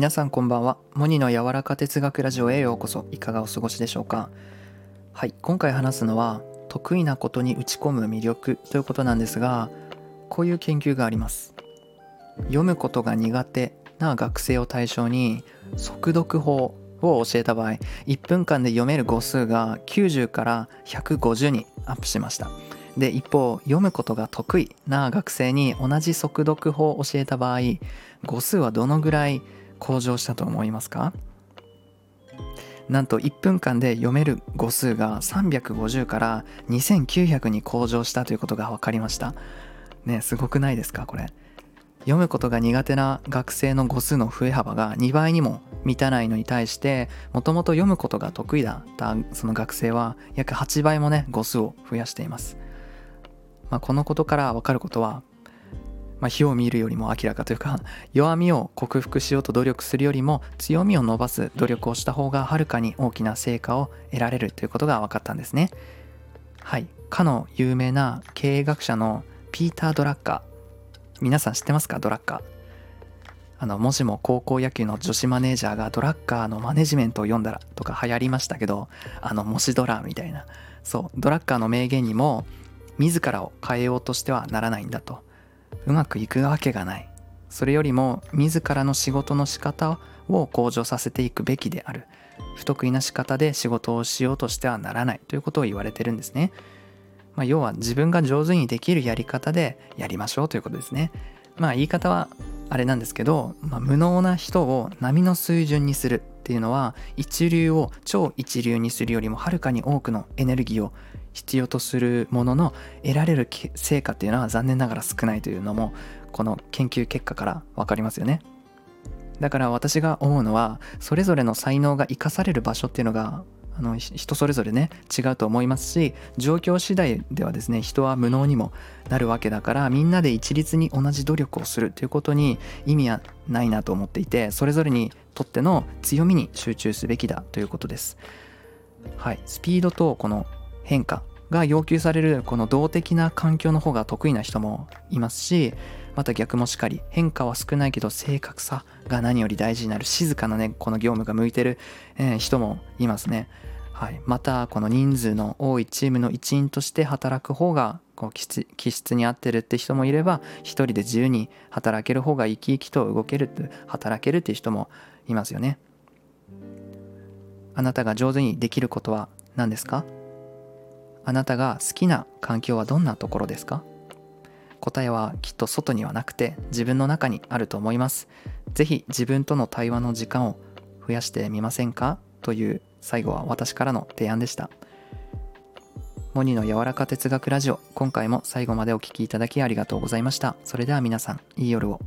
皆さんこんばんは。モニの柔らか哲学ラジオへようこそ。いかがお過ごしでしょうか？はい今回話すのは得意なことに打ち込む魅力ということなんですがこういう研究があります。読むことが苦手な学生を対象に速読法を教えた場合1分間で読める語数が90から150にアップしました。で一方読むことが得意な学生に同じ速読法を教えた場合語数はどのぐらい向上したと思いますか？なんと1分間で読める語数が350から2900に向上したということが分かりました。ねすごくないですかこれ？読むことが苦手な学生の語数の増え幅が2倍にも満たないのに対してもともと読むことが得意だったその学生は約8倍もね語数を増やしています、まあ、このことから分かることはまあ、火を見るよりも明らかというか弱みを克服しようと努力するよりも強みを伸ばす努力をした方がはるかに大きな成果を得られるということが分かったんですね。はい。かの有名な経営学者のピーター・ドラッカー。皆さん知ってますか？ドラッカー。あのもしも高校野球の女子マネージャーがドラッカーのマネジメントを読んだらとか流行りましたけどあのもしドラみたいな。そう。ドラッカーの名言にも自らを変えようとしてはならないんだと。うまくいくわけがない。それよりも自らの仕事の仕方を向上させていくべきである。不得意な仕方で仕事をしようとしてはならない。ということを言われてるんですね、まあ、要は自分が上手にできるやり方でやりましょうということですね。まあ言い方はあれなんですけど、まあ、無能な人を波の水準にするっていうのは一流を超一流にするよりもはるかに多くのエネルギーを必要とするものの得られる成果っていうのは残念ながら少ないというのもこの研究結果から分かりますよね。だから私が思うのはそれぞれの才能が生かされる場所っていうのがあの人それぞれね違うと思いますし状況次第ではですね人は無能にもなるわけだからみんなで一律に同じ努力をするということに意味はないなと思っていてそれぞれにとっての強みに集中すべきだということです。はい、スピードとこの変化が要求されるこの動的な環境の方が得意な人もいますしまた逆もしかり変化は少ないけど正確さが何より大事になる静かなねこの業務が向いてる、えー、人もいますね。はい、またこの人数の多いチームの一員として働く方がこう気質に合ってるって人もいれば一人で自由に働ける方が生き生きと動ける働けるっていう人もいますよね。あなたが上手にできることは何ですか？あなたが好きな環境はどんなところですか？答えはきっと外にはなくて自分の中にあると思います。ぜひ自分との対話の時間を増やしてみませんか？という最後は私からの提案でした。モニの柔らか哲学ラジオ今回も最後までお聴きいただきありがとうございました。それでは皆さんいい夜を。